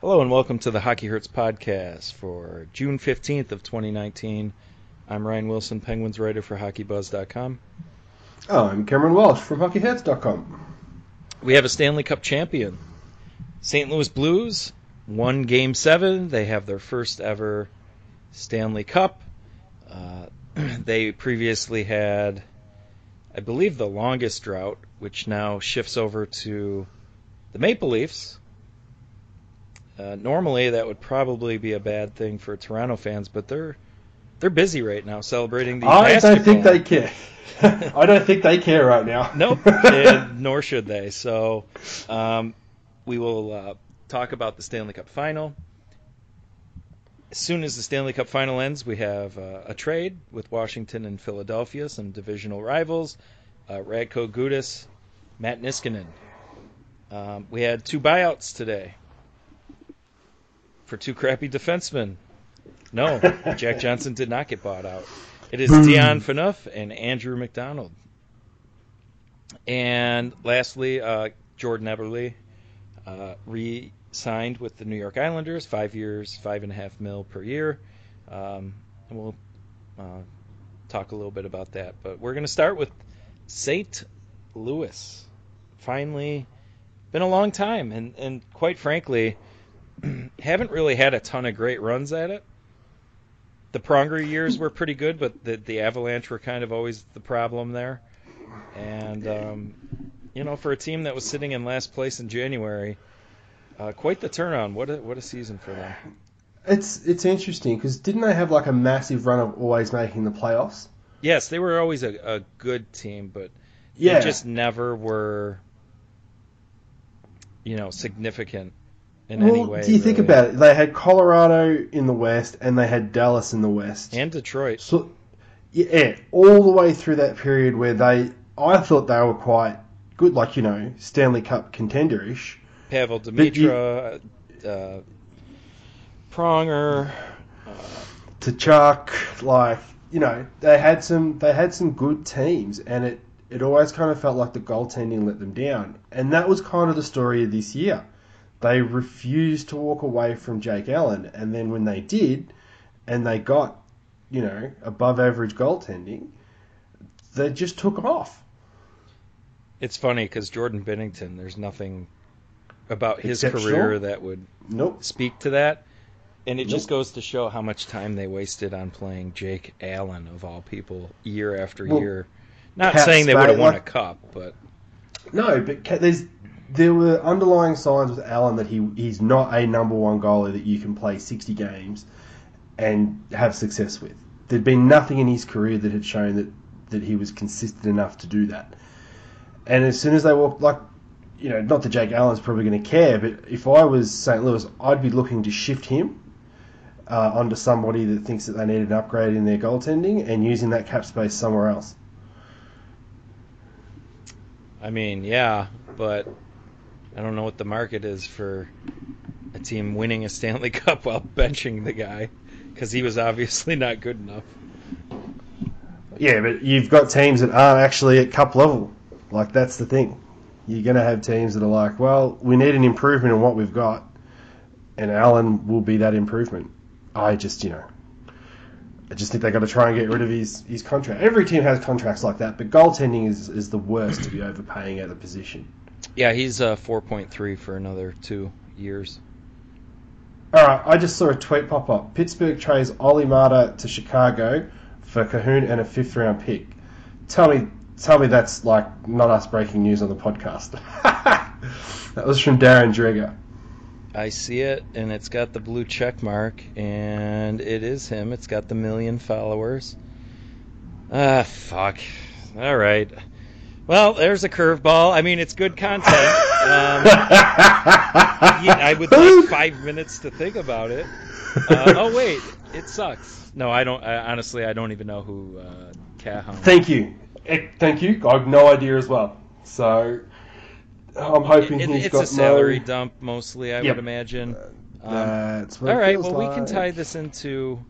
Hello and welcome to the Hockey Hurts podcast for June 15th of 2019. I'm Ryan Wilson, Penguins writer for HockeyBuzz.com. Oh, I'm Cameron Walsh from HockeyHeads.com. We have a Stanley Cup champion. St. Louis Blues won Game 7. They have their first ever Stanley Cup. Uh, they previously had, I believe, the longest drought, which now shifts over to the Maple Leafs. Uh, normally, that would probably be a bad thing for Toronto fans, but they're they're busy right now celebrating the. I don't think they care. I don't think they care right now. Nope, and nor should they. So, um, we will uh, talk about the Stanley Cup final. As soon as the Stanley Cup final ends, we have uh, a trade with Washington and Philadelphia, some divisional rivals. Uh, Radko Gudas, Matt Niskanen. Um, we had two buyouts today for two crappy defensemen. No, Jack Johnson did not get bought out. It is Boom. Dion Phaneuf and Andrew MacDonald. And lastly, uh, Jordan Eberle uh, re-signed with the New York Islanders, five years, five and a half mil per year. Um, and we'll uh, talk a little bit about that. But we're going to start with St. Louis. Finally, been a long time, and and quite frankly, haven't really had a ton of great runs at it. The Pronger years were pretty good, but the the Avalanche were kind of always the problem there. And um, you know, for a team that was sitting in last place in January, uh, quite the turnaround. What a what a season for them. It's it's interesting because didn't they have like a massive run of always making the playoffs? Yes, they were always a, a good team, but Yeah, they just never were, you know, significant in well, any way. do you think about it? They had Colorado in the West and they had Dallas in the West. And Detroit. So, yeah, all the way through that period where they, I thought they were quite good, like you know, Stanley Cup contenderish. Pavel But you- uh, Pronger. Chuck, like you know, they had some they had some good teams, and it it always kind of felt like the goaltending let them down, and that was kind of the story of this year. They refused to walk away from Jake Allen, and then when they did, and they got you know above average goaltending, they just took off. It's funny because Jordan Binnington, there's nothing about his career that would Nope. speak to that. And it just goes to show how much time they wasted on playing Jake Allen, of all people, year after Well, year. Not Pat saying they would have won a cup, but No, but there's there were underlying signs with Allen that he he's not a number one goalie that you can play 60 games and have success with. There'd been nothing in his career that had shown that that he was consistent enough to do that. And as soon as they walked, like, you know, not that Jake Allen's probably going to care, but if I was St. Louis, I'd be looking to shift him uh, onto somebody that thinks that they need an upgrade in their goaltending and using that cap space somewhere else. I mean, yeah, but I don't know what the market is for a team winning a Stanley Cup while benching the guy because he was obviously not good enough. Yeah, but you've got teams that aren't actually at cup level. Like that's the thing. You're going to have teams that are like, well, we need an improvement in what we've got, and Allen will be that improvement. I just, you know, I just think they got to try and get rid of his his contract. Every team has contracts like that, but goaltending is is the worst to be overpaying at the position. Yeah, he's uh, 4.3 for another two years. All right, I just saw a tweet pop up. Pittsburgh trades Olli Maatta to Chicago for Kahun and a fifth round pick. Tell me, tell me that's like not us breaking news on the podcast. that was from Darren Dreger. I see it, and it's got the blue check mark, and it is him. It's got the million followers. Ah, fuck. All right. Well, there's a curveball. I mean, it's good content. Um, yeah, I would like five minutes to think about it. Uh, oh wait, it sucks. No, I don't. I, honestly, I don't even know who uh, Kahun. Thank you, Eh, thank you. I have no idea as well. So I'm hoping It- he's it's got a salary no. dump mostly, I Yep. would imagine. Um, That's what all it right. Well, we can tie this into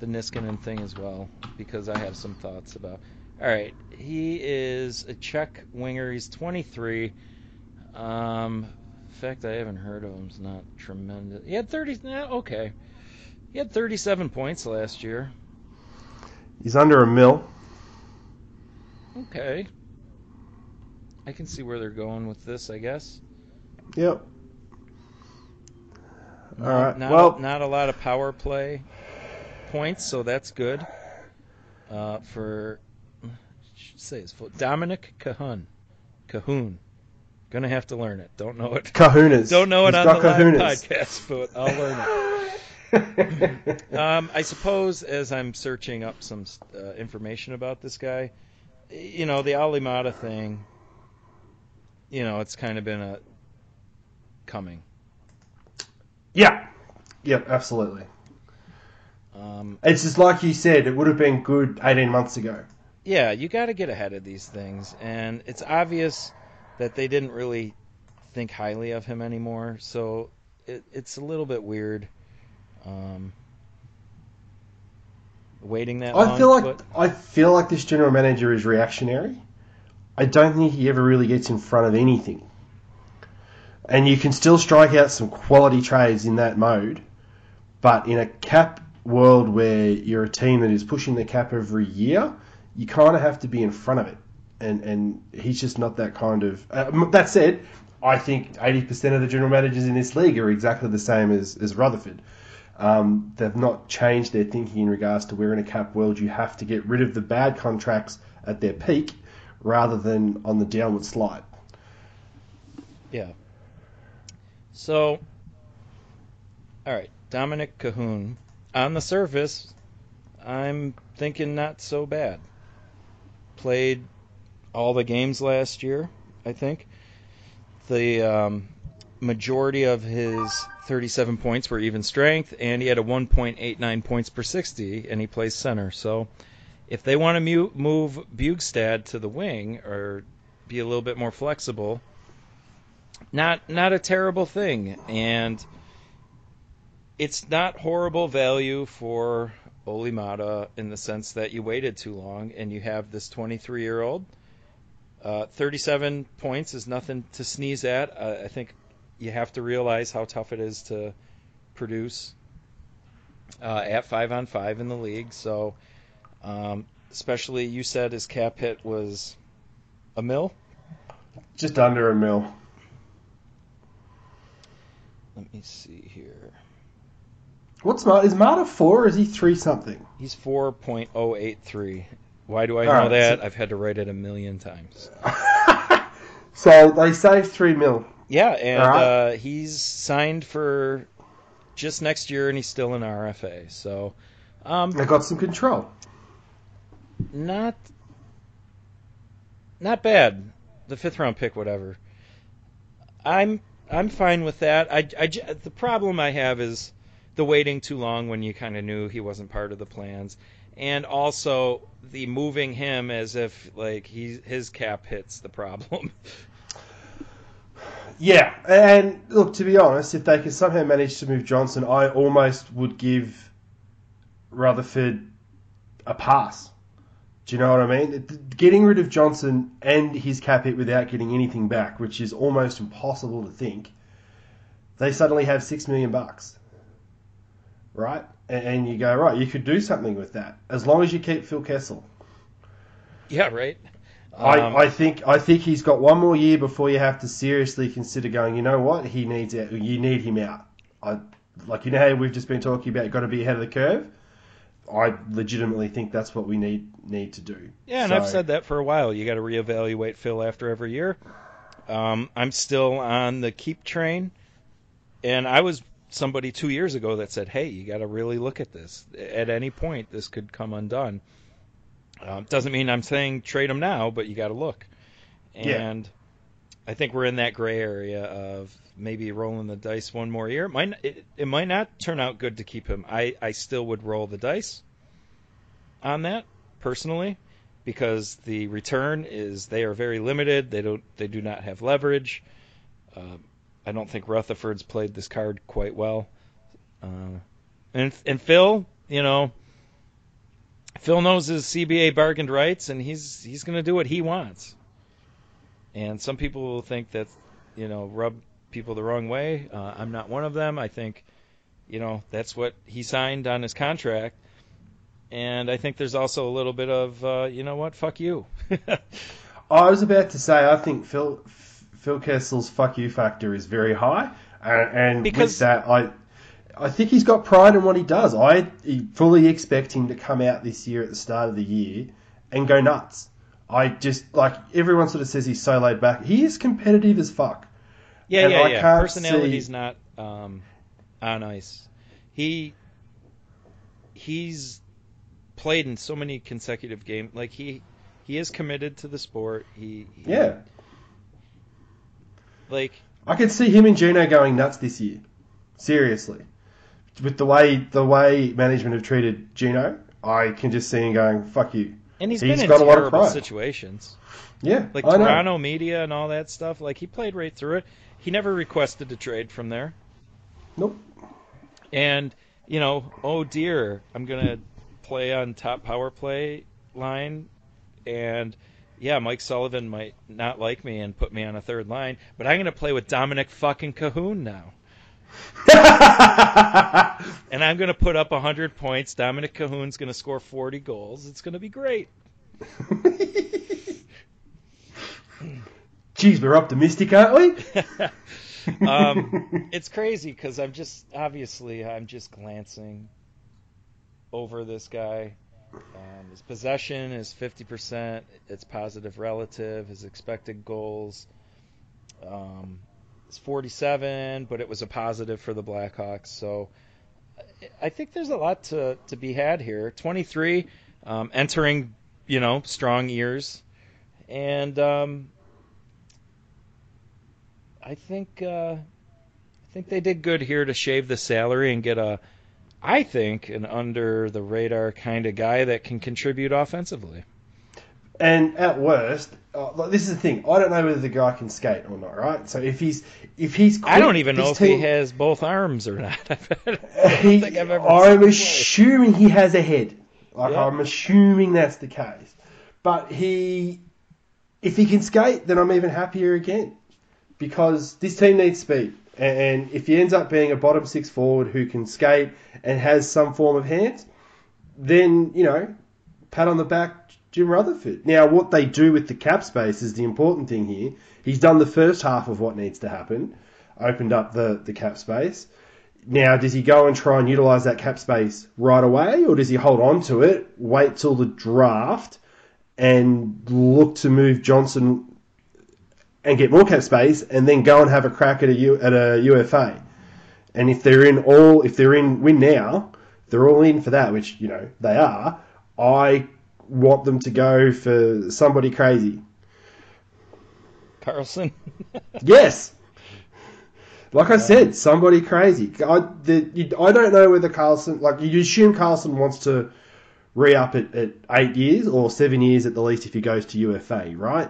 the Niskanen thing as well because I have some thoughts about. All right, he is a Czech winger. He's 23. Um, fact I haven't heard of him is not tremendous. He had 30. Yeah, okay. He had 37 points last year. He's under a mil. Okay. I can see where they're going with this, I guess. Yep. All right. Not, well, not a lot of power play points, so that's good. Uh, for should say his full Dominik Kahun. Kahun. Gonna have to learn it. Don't know it. kahunas. Don't know it He's on the live podcast, but I'll learn it. Um, I suppose as I'm searching up some uh, information about this guy, you know, the Olli Maatta thing, you know, it's kind of been a coming. yeah. Yep, absolutely. Um, It's just like you said, it would have been good 18 months ago. Yeah, you got to get ahead of these things, and it's obvious that they didn't really think highly of him anymore. So it, it's a little bit weird. Um, waiting that long. I feel like but- I feel like this general manager is reactionary. I don't think he ever really gets in front of anything. And you can still strike out some quality trades in that mode, but in a cap world where you're a team that is pushing the cap every year, you kind of have to be in front of it. And and he's just not that kind of. Uh, that said, I think 80% of the general managers in this league are exactly the same as, as Rutherford. Um, they've not changed their thinking in regards to where in a cap world you have to get rid of the bad contracts at their peak rather than on the downward slide. Yeah. So, all right, Dominik Kahun. On the surface, I'm thinking not so bad. Played all the games last year, I think. The um, majority of his 37 points were even strength, and he had a 1.89 points per 60, and he plays center. So, if they want to mu- move Bjugstad to the wing or be a little bit more flexible, not not a terrible thing, and it's not horrible value for Olli Maatta in the sense that you waited too long and you have this 23 year old. Uh, 37 points is nothing to sneeze at. Uh, I think you have to realize how tough it is to produce uh, at five on five in the league. So, um, especially you said his cap hit was a mil. Just under a mil. Let me see here. What's Maatta? Is Maatta four or is he three something? He's 4.083. Why do I know right, that? so- I've had to write it a million times. so they saved three mil. Yeah, and right. uh, he's signed for just next year, and he's still in RFA. So, um, They got some control. not not bad. The fifth round pick, whatever. I'm I'm fine with that. I, I the problem I have is the waiting too long when you kind of knew he wasn't part of the plans, and also the moving him as if like he his cap hits the problem. Yeah, and look, to be honest, if they could somehow manage to move Johnson, I almost would give Rutherford a pass. Do you know what I mean? Getting rid of Johnson and his cap hit without getting anything back, which is almost impossible to think, they suddenly have six million bucks, right? And, and you go right, you could do something with that as long as you keep Phil Kessel. yeah, right. Um, I, I think I think he's got one more year before you have to seriously consider going. You know what? He needs out. You need him out. I like you know how we've just been talking about. Got to be ahead of the curve. I legitimately think that's what we need need to do. Yeah, and So- I've said that for a while. You got to reevaluate Phil after every year. Um, I'm still on the keep train, and I was somebody two years ago that said, "Hey, you got to really look at this. At any point, this could come undone." Um, doesn't mean I'm saying trade him now, but you got to look. Yeah. And I think we're in that gray area of maybe rolling the dice one more year. It might not- it, it might not turn out good to keep him. I, I still would roll the dice on that personally because the return is they are very limited. They don't they do not have leverage. Uh, I don't think Rutherford's played this card quite well. Uh, and and Phil, you know, Phil knows his CBA bargained rights, and he's he's going to do what he wants. And some people will think that, you know, rub people the wrong way. Uh, I'm not one of them. I think, you know, that's what he signed on his contract. And I think there's also a little bit of, uh, you know what, fuck you. I was about to say, I think Phil Phil Kessel's fuck you factor is very high, and, and Because- with that, I I think he's got pride in what he does. I fully expect him to come out this year at the start of the year and go nuts. I just like everyone sort of says he's so laid back. He is competitive as fuck. Yeah, And yeah, I yeah. can't Personality's see- not um, on ice. He he's played in so many consecutive games. Like he he is committed to the sport. He, he Yeah, like I could see him and Gino going nuts this year. Seriously, with the way the way management have treated Gino, I can just see him going fuck you. and he's He's been in got a lot of terrible pride. situations. Yeah, Like I know. Toronto media and all that stuff. Like he played right through it. He never requested a trade from there. Nope. And you know, oh dear, I'm gonna play on top power play line, and yeah, Mike Sullivan might not like me and put me on a third line, but I'm gonna play with Dominik fucking Kahun now, and I'm gonna put up 100 points. Dominik Kahun's gonna score 40 goals. It's gonna be great. Jeez, we're optimistic, aren't we? um, it's crazy because I'm just obviously I'm just glancing over this guy. Um, his possession is 50%. It's positive relative. His expected goals um, is 47, but it was a positive for the Blackhawks. So I- think there's a lot to, to be had here. 23, um, entering you know strong years, and um, I think uh, I think they did good here to shave the salary and get a, I think, an under the radar kind of guy that can contribute offensively. And at worst, uh, like, this is the thing. I don't know whether the guy can skate or not. Right. So if he's if he's I don't even know if he has both arms or not. I don't He- think I've ever. I'm seen him assuming he has a head. Like Yeah. I'm assuming that's the case. But he, if he can skate, then I'm even happier again, because this team needs speed. And, if he ends up being a bottom six forward who can skate and has some form of hands, then you know, pat on the back, Jim Rutherford. Now, what they do with the cap space is the important thing here. He's done the first half of what needs to happen, opened up the, the cap space. Now, does he go and try and utilise that cap space right away, or does he hold on to it, wait till the draft, and look to move Johnson and get more cap space, and then go and have a crack at a U, at a UFA? And if they're in all, if they're in win now, they're all in for that, which you know they are. I want them to go for somebody crazy. Carlson. Yes. Like I said, somebody crazy. I, the, you, I don't know whether Carlson, like you assume Carlson wants to re up at, at eight years or seven years at the least if he goes to UFA, right?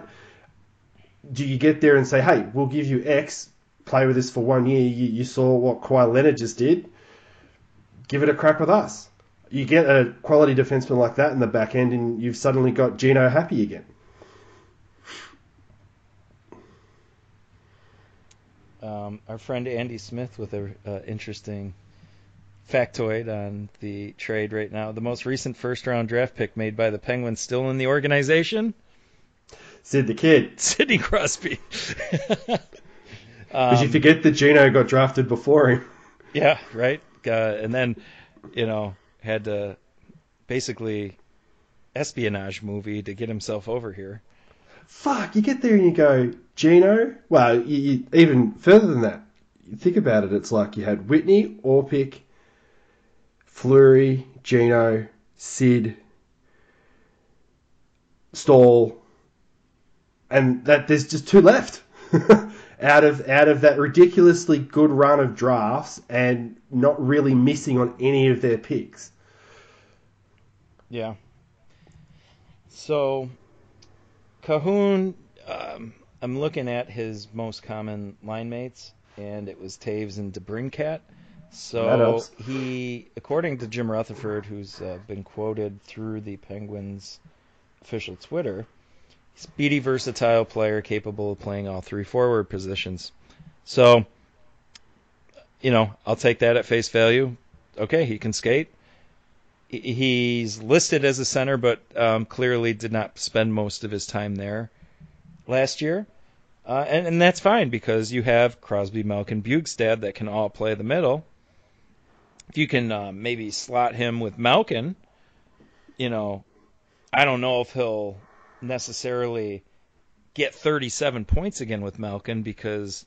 Do you get there and say, hey, we'll give you X, play with us for one year? You, you saw what Kawhi Leonard just did. Give it a crack with us. You get a quality defenseman like that in the back end, and you've suddenly got Gino happy again. Um, our friend Andy Smith with an uh, interesting factoid on the trade right now. The most recent first round draft pick made by the Penguins still in the organization, Said the kid. Sidney Crosby. Because you Um, forget that Gino got drafted before him. Yeah, right. Uh, and then, you know, had to basically espionage movie to get himself over here. Fuck, you get there and you go, Gino? Well, you, you, even further than that, you think about it, it's like you had Whitney, Orpik, Fleury, Gino, Sid, Staal, and that there's just two left. out of out of that ridiculously good run of drafts and not really missing on any of their picks. Yeah. So, Kahun, um, I'm looking at his most common line mates, and it was Toews and DeBrincat. So he, according to Jim Rutherford, who's uh, been quoted through the Penguins' official Twitter, speedy, versatile player capable of playing all three forward positions. So, you know, I'll take that at face value. Okay, he can skate. He's listed as a center, but um, clearly did not spend most of his time there last year. Uh, and, and that's fine because you have Crosby, Malkin, Bjugstad that can all play the middle. If you can uh, maybe slot him with Malkin, you know, I don't know if he'll necessarily get 37 points again with Malkin because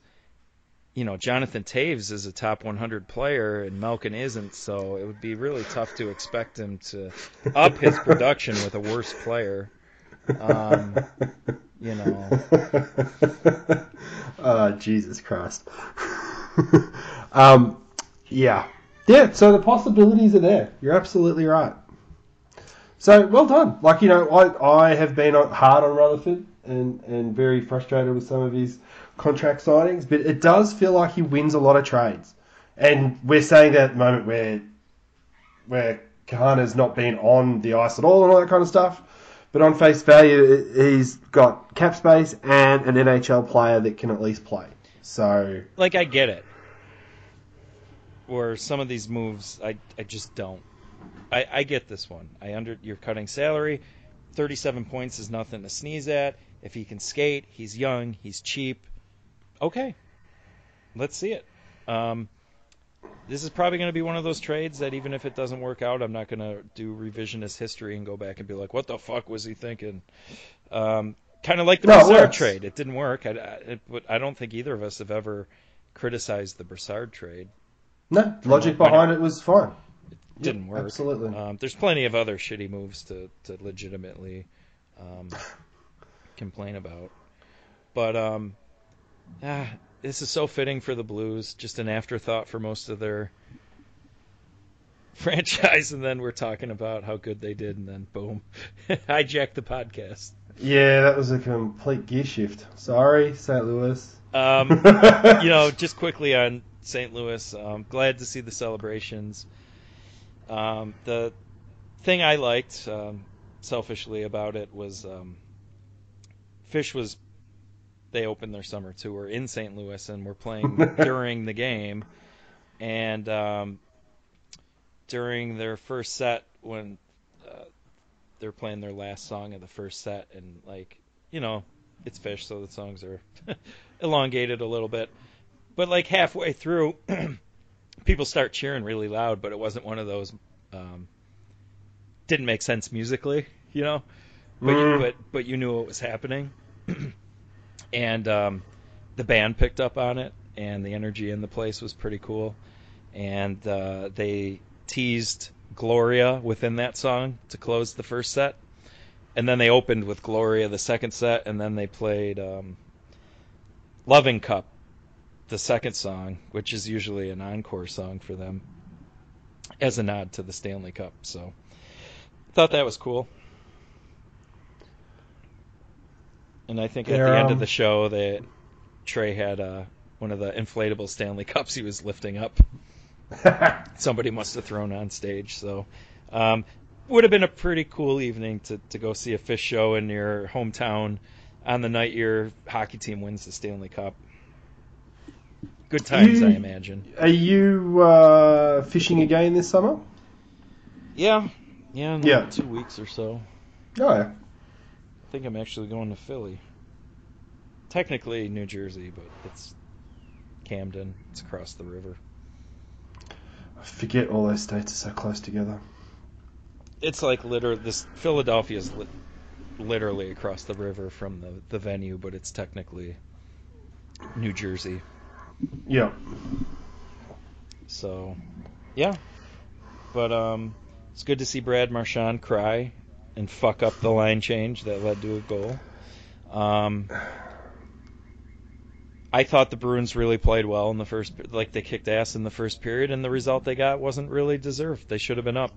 you know Jonathan Toews is a top 100 player and Malkin isn't, so it would be really tough to expect him to up his production with a worse player. Um, you know. oh, Jesus Christ. um, yeah. Yeah, so the possibilities are there. You're absolutely right. So, well done. Like, you know, I, I have been hard on Rutherford and, and very frustrated with some of his contract signings, but it does feel like he wins a lot of trades. And we're saying that at the moment where, where Kahana's not been on the ice at all and all that kind of stuff. But on face value, he's got cap space and an NHL player that can at least play. So, like, I get it. Or some of these moves, I, I just don't. I, I get this one. I under you're cutting salary. 37 points is nothing to sneeze at. If he can skate, he's young, he's cheap. Okay, let's see it. Um, this is probably going to be one of those trades that even if it doesn't work out, I'm not going to do revisionist history and go back and be like, "What the fuck was he thinking?" Um, kind of like the no, Brassard trade. It didn't work. I, I, it, I, don't think either of us have ever criticized the Brassard trade. No, the logic behind it was fine. Didn't work. Absolutely. Um, there's plenty of other shitty moves to, to legitimately um, complain about. But um, ah, this is so fitting for the Blues. Just an afterthought for most of their franchise, and then we're talking about how good they did, and then boom, hijack the podcast. Yeah, that was a complete gear shift. Sorry, St. Louis. Um, you know, just quickly on St. Louis. Um, glad to see the celebrations. Um, the thing I liked um, selfishly about it was um, Phish was they opened their summer tour in St. Louis and were playing during the game. And um, during their first set, when uh, they're playing their last song of the first set, and like you know, it's Phish, so the songs are elongated a little bit. But like halfway through, people start cheering really loud, but it wasn't one of those. Um, didn't make sense musically, you know. But mm. but but you knew what was happening. and um, the band picked up on it, and the energy in the place was pretty cool. And uh, they teased Gloria within that song to close the first set, and then they opened with Gloria the second set, and then they played um, Loving Cup, the second song, which is usually an encore song for them, as a nod to the Stanley Cup. So, thought that was cool. And I think at the end of the show that Trey had uh, one of the inflatable Stanley Cups he was lifting up. Somebody must have thrown on stage. So um, would have been a pretty cool evening to, to go see a Phish show in your hometown on the night your hockey team wins the Stanley Cup. Good times, you, I imagine. Are you uh, fishing again this summer? Yeah, yeah, yeah. Two weeks or so. Oh yeah. I think I'm actually going to Philly. Technically New Jersey, but it's Camden. It's across the river. I forget all those states are so close together. It's like literally this Philadelphia is li- literally across the river from the the venue, but it's technically New Jersey. Yeah. So, yeah. But um, it's good to see Brad Marchand cry and fuck up the line change that led to a goal. Um, I thought the Bruins really played well in the first, like they kicked ass in the first period, and the result they got wasn't really deserved. They should have been up.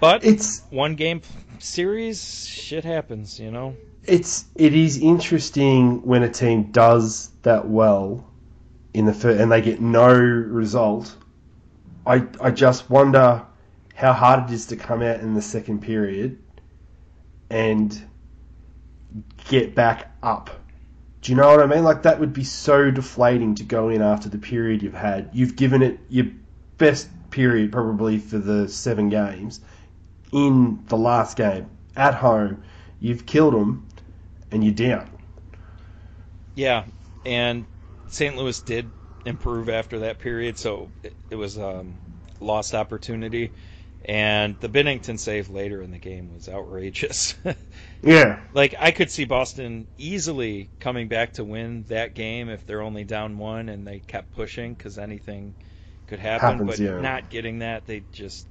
But it's one game series. Shit happens, you know. It's it is interesting when a team does that well in the first, and they get no result. I I just wonder how hard it is to come out in the second period and get back up Do you know what I mean? Like that would be so deflating to go in after the period you've had. You've given it your best period probably for the seven games in the last game at home. You've killed them, and you're down. Yeah, and St. Louis did improve after that period, so it, it was um, lost opportunity. And the Binnington save later in the game was outrageous. yeah. Like I could see Boston easily coming back to win that game if they're only down one and they kept pushing because anything could happen. Happens, but yeah. not getting that, they just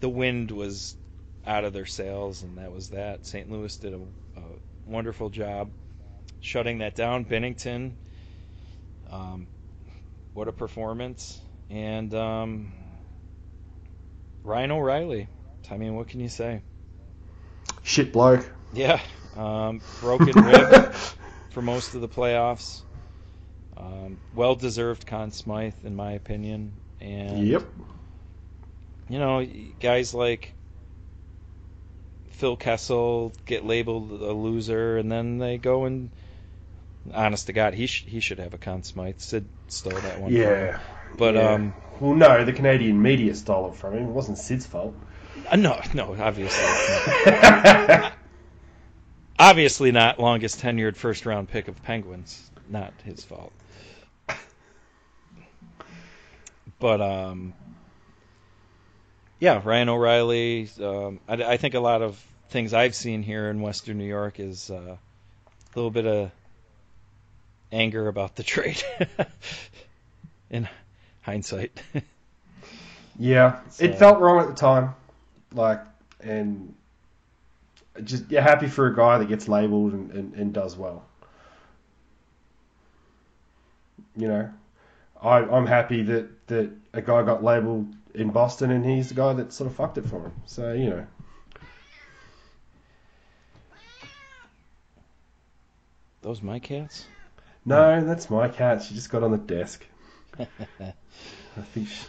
the wind was out of their sails, and that was that. St. Louis did a, a wonderful job shutting that down. Binnington, um, what a performance, and um, Ryan O'Reilly. I mean, what can you say? Shit bloke. Yeah, um, broken rib for most of the playoffs. Um, well deserved Conn Smythe, in my opinion. And Yep. you know, guys like Phil Kessel get labeled a loser, and then they go and, honest to God, he sh- he should have a Conn Smythe. Sid stole that one. Yeah. But Yeah. um, Well, no, the Canadian media stole it from him. It wasn't Sid's fault. uh, no, no, obviously, obviously not longest tenured first round pick of Penguins. Not his fault. But um, yeah, Ryan O'Reilly. Um, I, I think a lot of things I've seen here in Western New York is uh, a little bit of anger about the trade. in hindsight, yeah, So- it felt wrong at the time. Like, and just you're happy for a guy that gets labelled and, and, and does well. You know, I, I'm happy that, that a guy got labelled in Boston and he's the guy that sort of fucked it for him. So, you know. those my cats. No, that's my cat. She just got on the desk. I think she,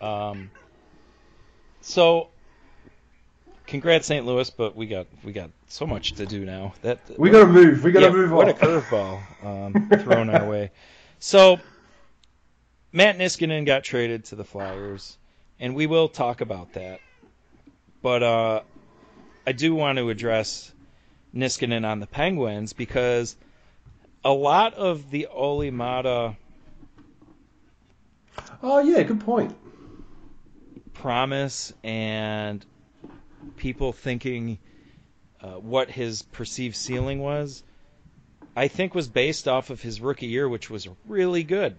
Um, so, congrats, St. Louis, but we got we got so much to do now. That we got to move. We got to yeah, move what on. a curveball um, thrown our way. So, Matt Niskanen got traded to the Flyers, and we will talk about that. But uh, I do want to address Niskanen on the Penguins because a lot of the Olli Maatta Oh yeah, good point. promise and people thinking uh, what his perceived ceiling was, I think was based off of his rookie year, which was really good.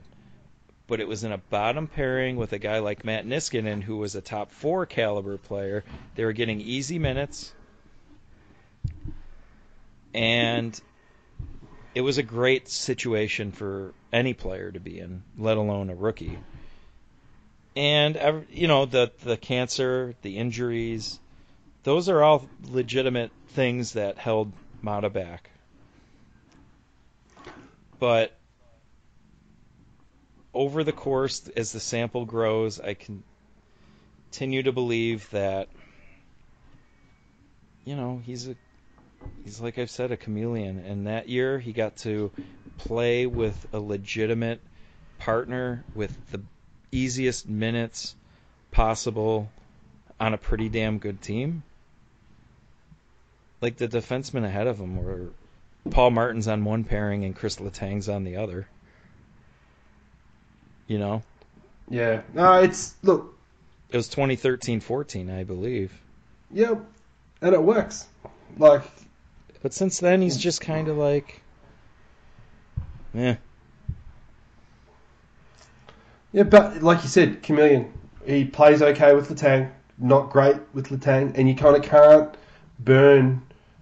But it was in a bottom pairing with a guy like Matt Niskanen, who was a top four caliber player. They were getting easy minutes. And it was a great situation for any player to be in, let alone a rookie and you know the the cancer, the injuries, those are all legitimate things that held Maatta back. But over the course, as the sample grows, I continue to believe that you know he's a he's like I've said a chameleon, and that year he got to play with a legitimate partner with the easiest minutes possible on a pretty damn good team. Like the defensemen ahead of him were Paul Martin's on one pairing and Chris Letang's on the other. You know, Yeah. No, it's look. it was 2013-14, I believe. Yeah, and it works. Like But since then, he's just kind of like, eh. yeah, but like you said, Chameleon. He plays okay with Letang, not great with Letang, and you kind of can't burn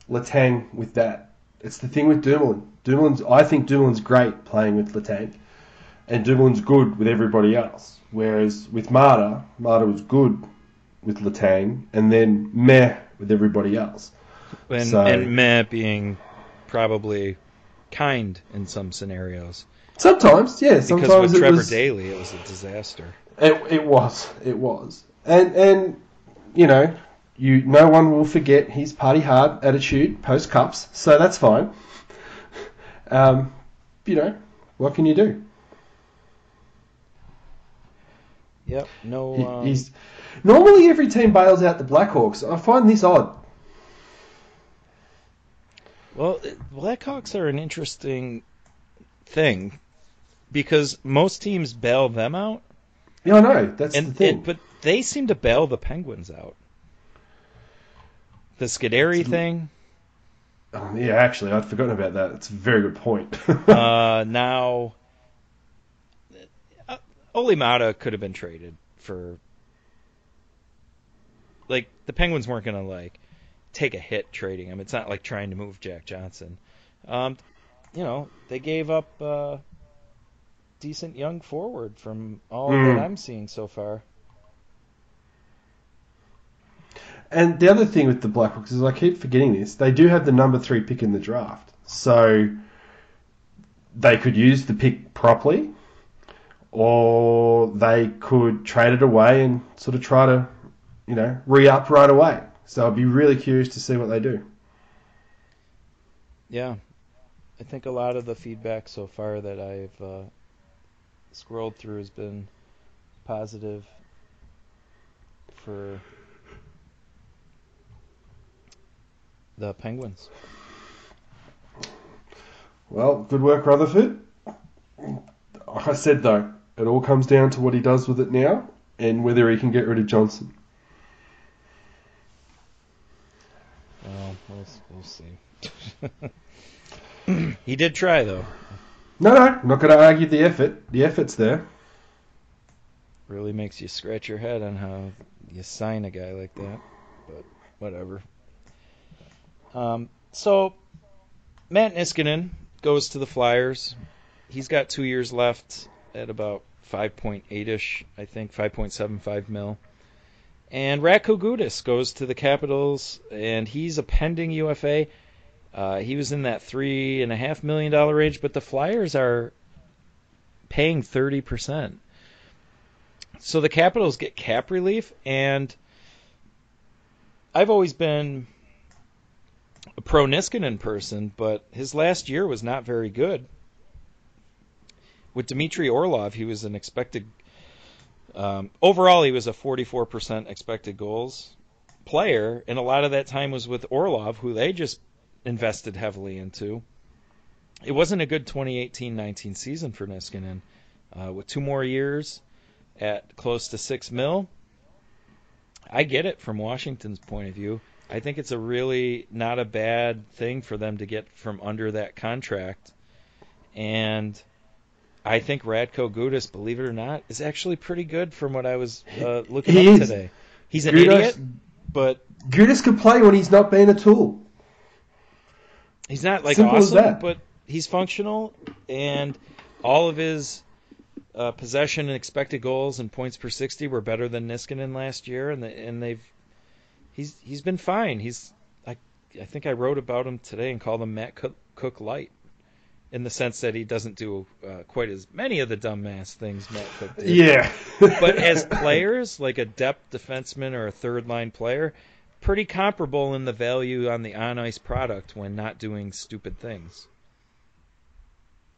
Letang with that. It's the thing with Dumoulin. Dumoulin's, I think Dumoulin's great playing with Letang, and Dumoulin's good with everybody else. Whereas with Maatta, Maatta was good with Letang, and then meh with everybody else. And, So- and meh being probably kind in some scenarios. Sometimes, yeah. Because with it Trevor was, Daley, it was a disaster. It, it was. It was. And and you know, you no one will forget his party hard attitude post cups, so that's fine. Um, you know, what can you do? Yep. No. He- Um, He's normally every team bails out the Blackhawks. I find this odd. Well, Blackhawks are an interesting thing because most teams bail them out, Yeah, I know. That's the and thing. it, but they seem to bail the Penguins out. The Scuderi thing. Um, yeah, actually, I'd forgotten about that. It's a very good point. Uh, now, uh, Olli Maatta could have been traded for. Like the Penguins weren't gonna like take a hit trading him. It's not like trying to move Jack Johnson. Um, you know, they gave up uh, decent young forward from all Mm. that I'm seeing so far. And the other thing with the Blackhawks is I keep forgetting this. They do have the number three pick in the draft, so they could use the pick properly, or they could trade it away and sort of try to, you know, re up right away. So I'd be really curious to see what they do. Yeah, I think a lot of the feedback so far that I've uh, scrolled through has been positive for the Penguins. Well, good work, Rutherford. Like I said though, it all comes down to what he does with it now and whether he can get rid of Johnson. Well, we'll, we'll see. he did try though. No, no, I'm not going to argue the effort. The effort's there. Really makes you scratch your head on how you sign a guy like that, but whatever. Um, so Matt Niskanen goes to the Flyers. He's got two years left at about 5.8ish, I think, 5.75 mil. And Radko Gudas goes to the Capitals, and he's a pending UFA. Uh, he was in that three and a half million dollar range, but the Flyers are paying thirty percent. So the Capitals get cap relief, and I've always been a pro Niskanen person, but his last year was not very good. With Dmitry Orlov, he was an expected. Um, overall, he was a 44% expected goals player, and a lot of that time was with Orlov, who they just invested heavily into. It wasn't a good 2018-19 season for Niskanen. Uh, with two more years at close to six mil, I get it from Washington's point of view. I think it's a really not a bad thing for them to get from under that contract. And I think Radko Gudas, believe it or not, is actually pretty good from what I was uh, looking He up is. today. He's an idiot, but Gudas can play when he's not being a tool. He's not like Simple as awesome, that. but he's functional, and all of his uh, possession and expected goals and points per sixty were better than Niskanen last year, and the, and they've he's he's been fine. He's I I think I wrote about him today and called him Matt Cooke, Cooke light, in the sense that he doesn't do uh, quite as many of the dumbass things Matt Cooke did. Yeah. But as players, like a depth defenseman or a third line player, pretty comparable in the value on the on ice product when not doing stupid things.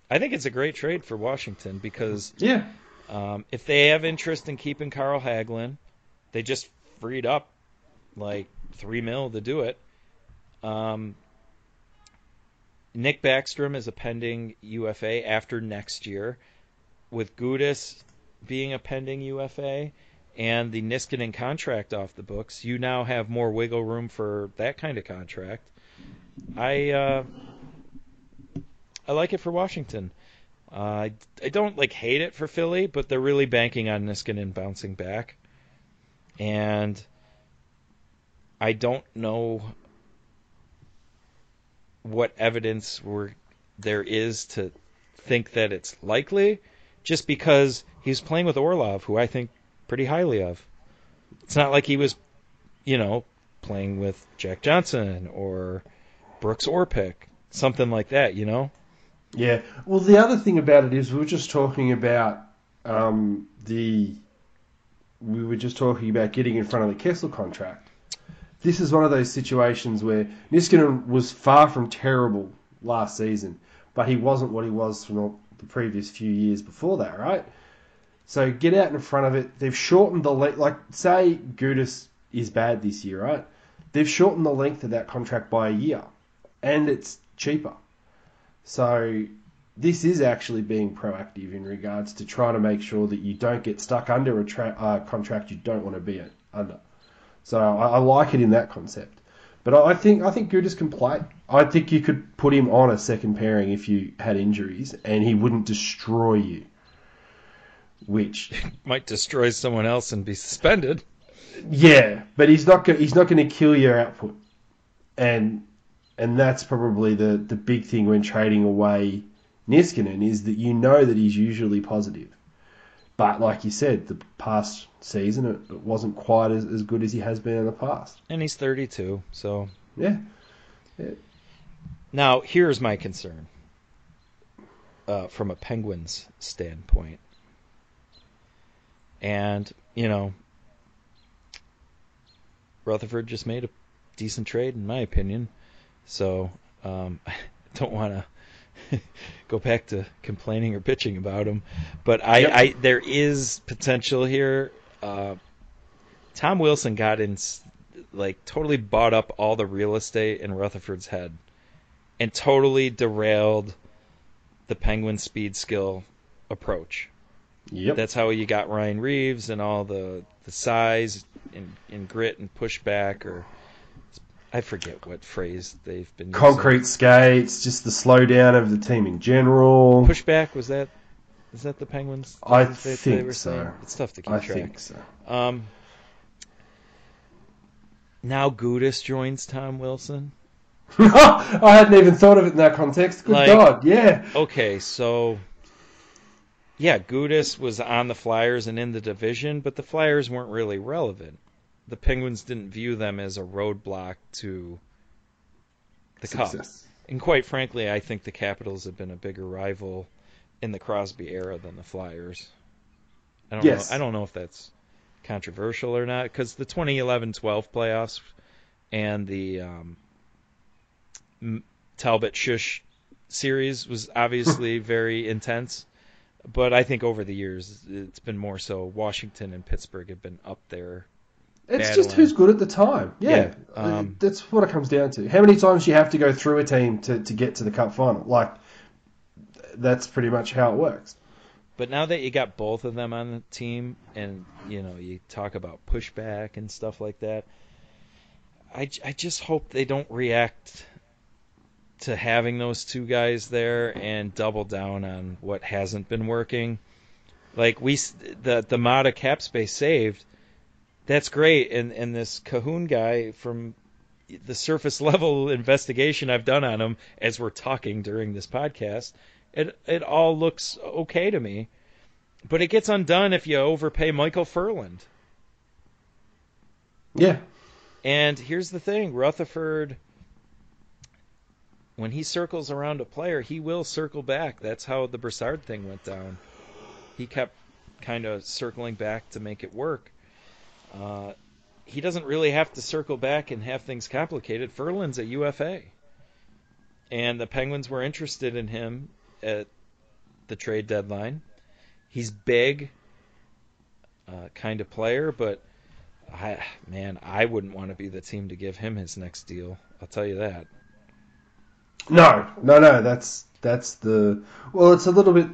I think it's a great trade for Washington because yeah. um, if they have interest in keeping Carl Hagelin, they just freed up like three mil to do it. Um, Nick Backstrom is a pending UFA after next year, with Gudas being a pending UFA and the Niskanen contract off the books. You now have more wiggle room for that kind of contract. I uh, I like it for Washington. Uh, I, I don't like hate it for Philly, but they're really banking on Niskanen bouncing back, and I don't know what evidence we're, there is to think that it's likely, just because he's playing with Orlov, who I think pretty highly of. It's not like he was, you know, playing with Jack Johnson or Brooks Orpik, something like that, you know. Yeah. Well, the other thing about it is we were just talking about um, the. We were just talking about getting in front of the Kessel contract. This is one of those situations where Niskanen was far from terrible last season, but he wasn't what he was from the, previous few years before that, right? So get out in front of it. They've shortened the length. Like say Gudas is bad this year, right? They've shortened the length of that contract by a year, and it's cheaper. So this is actually being proactive in regards to trying to make sure that you don't get stuck under a tra- uh, contract you don't want to be under. So I, I, like it in that concept. But I think I think Gudas can play. I think you could put him on a second pairing if you had injuries, and he wouldn't destroy you. Which might destroy someone else and be suspended. Yeah, but he's not he's not going to kill your output, and and that's probably the the big thing when trading away Niskanen is that you know that he's usually positive. But like you said, the past season it, it wasn't quite as, as good as he has been in the past. And he's 32, so yeah. yeah. Now here's my concern uh, from a Penguins standpoint, and you know, Rutherford just made a decent trade in my opinion, so um, I don't want to go back to complaining or bitching about him. But I, yep. I there is potential here. Uh, Tom Wilson got in, like, totally bought up all the real estate in Rutherford's head, and totally derailed the Penguin speed skill approach. Yep. That's how you got Ryan Reaves and all the the size and, and grit and pushback or I forget what phrase they've been using. Concrete skates, just the slowdown of the team in general. Pushback was that? Is that the Penguins? I they, think so. Saying? It's tough to keep I track. I think so. Um, now Gudas joins Tom Wilson. I hadn't even thought of it in that context. Good like, God, yeah. Okay, so yeah, Gudas was on the Flyers and in the division, but the Flyers weren't really relevant the Penguins didn't view them as a roadblock to the Success. Cup. And quite frankly, I think the Capitals have been a bigger rival in the Crosby era than the Flyers. I don't yes. know. I don't know if that's controversial or not because the 2011-12 playoffs and the um, Talbot Shush series was obviously very intense. But I think over the years, it's been more so Washington and Pittsburgh have been up there it's just who's good at the time. Yeah, yeah um, that's what it comes down to. How many times you have to go through a team to, to get to the cup final? Like, that's pretty much how it works. But now that you got both of them on the team, and you know you talk about pushback and stuff like that, I, I just hope they don't react to having those two guys there and double down on what hasn't been working. Like we the the Maatta cap space saved that's great. And and this Kahun guy from the surface level investigation I've done on him as we're talking during this podcast, it it all looks okay to me. But it gets undone if you overpay Michael Ferland. Yeah. And here's the thing, Rutherford when he circles around a player, he will circle back. That's how the Brassard thing went down. He kept kind of circling back to make it work. Uh, he doesn't really have to circle back and have things complicated. Ferland's a UFA. And the Penguins were interested in him at the trade deadline. He's big, uh, kind of player, but I man, I wouldn't want to be the team to give him his next deal. I'll tell you that. No, no, no. That's that's the well. It's a little bit.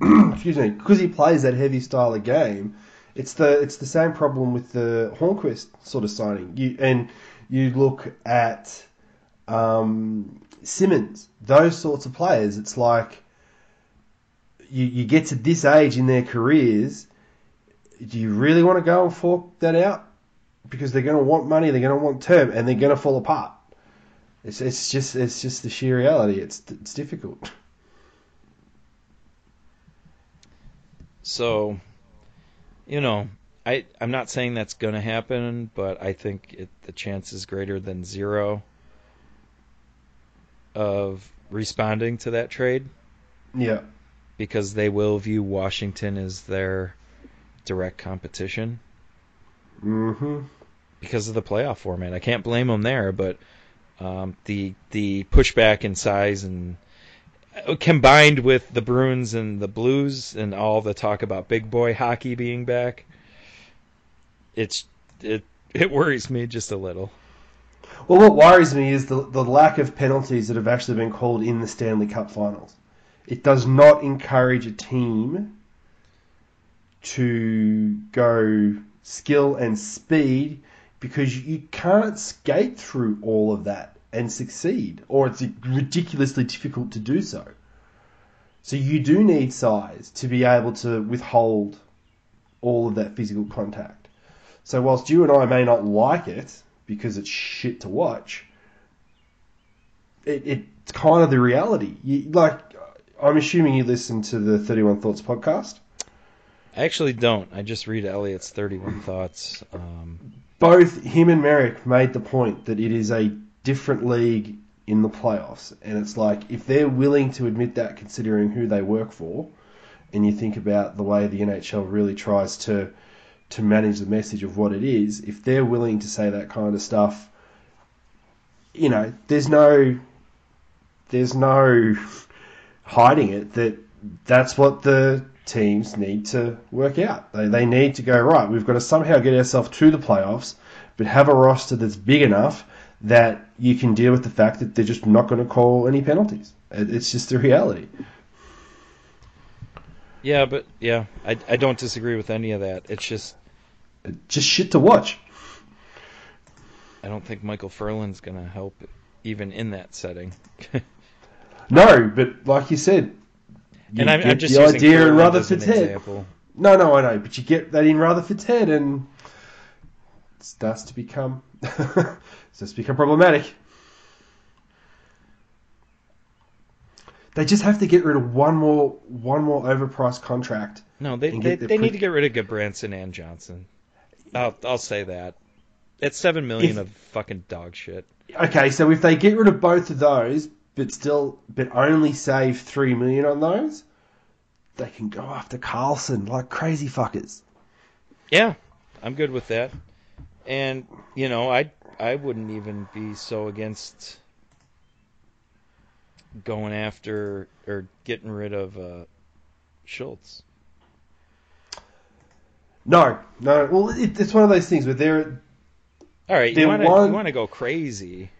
excuse me, because he plays that heavy style of game it's the it's the same problem with the Hornqvist sort of signing. You and you look at um, Simmonds, those sorts of players. It's like you you get to this age in their careers. Do you really want to go and fork that out? Because they're going to want money, they're going to want term, and they're going to fall apart. It's it's just it's just the sheer reality. It's it's difficult. So you know, I I'm not saying that's going to happen, but I think it, the chance is greater than zero of responding to that trade. Yeah. Because they will view Washington as their direct competition. Mm-hmm. Because of the playoff format, I can't blame them there. But um, the the pushback in size and combined with the Bruins and the Blues and all the talk about big boy hockey being back, it's it it worries me just a little. Well, what worries me is the the lack of penalties that have actually been called in the Stanley Cup Finals. It does not encourage a team to go skill and speed because you can't skate through all of that and succeed, or it's ridiculously difficult to do so. So you do need size to be able to withhold all of that physical contact. So whilst you and I may not like it because it's shit to watch, it, it's kind of the reality. You, like, I'm assuming you listen to the 31 Thoughts podcast. I actually don't. I just read Elliotte's 31 Thoughts. Um... Both him and Marek made the point that it is a different league in the playoffs. And it's like, if they're willing to admit that, considering who they work for, and you think about the way the NHL really tries to to manage the message of what it is, if they're willing to say that kind of stuff, you know, there's no there's no hiding it that that's what the teams need to work out. They, they need to go, right, we've got to somehow get ourselves to the playoffs, but have a roster that's big enough that you can deal with the fact that they're just not going to call any penalties. It's just the reality. Yeah, but yeah, I, I don't disagree with any of that. It's just just shit to watch. I don't think Michael Ferland's going to help even in that setting. no, but like you said, you and I'm, I'm just the idea in Rutherford's head. No, no, I know, but you get that in Rutherford's head, and it starts to become starts to become problematic. They just have to get rid of one more one more overpriced contract. No, they they, they pre- need to get rid of Gudbranson and Johnson. I'll I'll say that. It's seven million if, of fucking dog shit. Okay, so if they get rid of both of those, but still, but only save three million on those, they can go after Carlson like crazy fuckers. Yeah, I'm good with that. And you know, I I wouldn't even be so against going after or getting rid of uh, Schultz. No, no. Well, it, it's one of those things where they're. All right, you want to go crazy.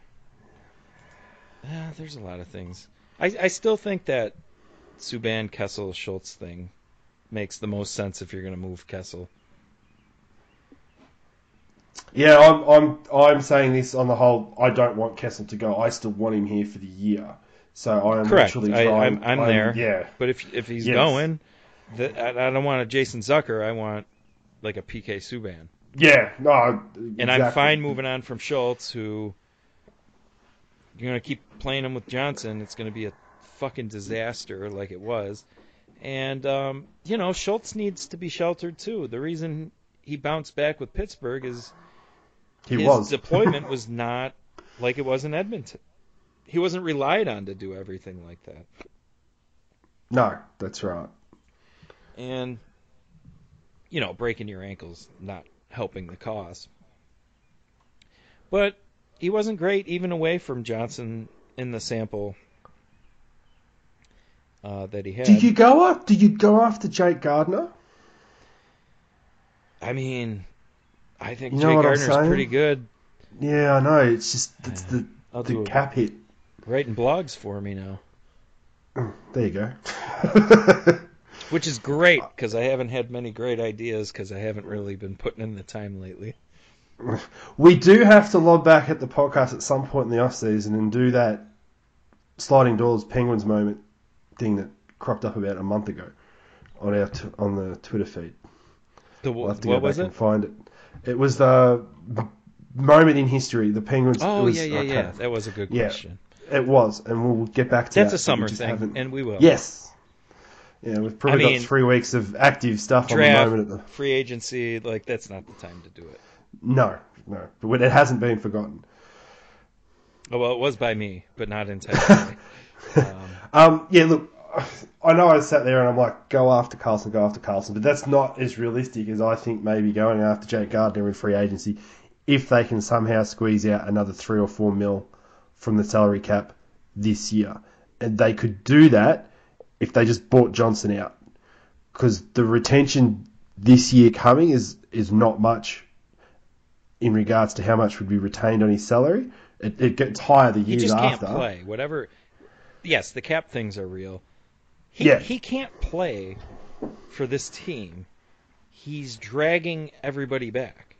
Yeah, there's a lot of things. I, I still think that Subban Kessel Schultz thing makes the most sense if you're going to move Kessel. Yeah, I'm I'm I'm saying this on the whole. I don't want Kessel to go. I still want him here for the year. So I am Correct. trying. I, am there. Yeah. But if if he's yes. going, the, I, I don't want a Jason Zucker. I want like a PK Subban. Yeah. No. Exactly. And I'm fine moving on from Schultz, who you're gonna keep playing him with Johnson. It's gonna be a fucking disaster like it was. And um, you know, Schultz needs to be sheltered too. The reason he bounced back with Pittsburgh is he his was. deployment was not like it was in Edmonton. He wasn't relied on to do everything like that. No, that's right. And you know, breaking your ankles not helping the cause. But he wasn't great even away from Johnson in the sample uh, that he had. Did you go up? Did you go after Jake Gardiner? I mean, I think you know Jake Gardiner's pretty good. Yeah, I know. It's just it's the the cap hit. Writing blogs for me now. Oh, there you go. Which is great because I haven't had many great ideas because I haven't really been putting in the time lately. We do have to log back at the podcast at some point in the off season and do that sliding doors Penguins moment thing that cropped up about a month ago on our t- on the Twitter feed. The, we'll have to go back and find it. It was the moment in history. The Penguins. Oh was, yeah, yeah, yeah. That was a good question. It was, and we'll get back to That's that. That's a summer thing, haven't... and we will. Yes. Yeah, we've probably I mean, got three weeks of active stuff draft, on the moment. At the... Free agency, like that's not the time to do it. No, no, but it hasn't been forgotten. Oh, well, it was by me, but not intentionally. um, um, yeah, look, I know I sat there and I'm like, go after Carlson, go after Carlson, but that's not as realistic as I think maybe going after Jake Gardiner in free agency if they can somehow squeeze out another three or four mil from the salary cap this year. and they could do that if they just bought Johnson out, because the retention this year coming is is not much in regards to how much would be retained on his salary. It, it gets higher the years after. He just after. can't play. Whatever. Yes, the cap things are real. He, he can't play for this team. He's dragging everybody back.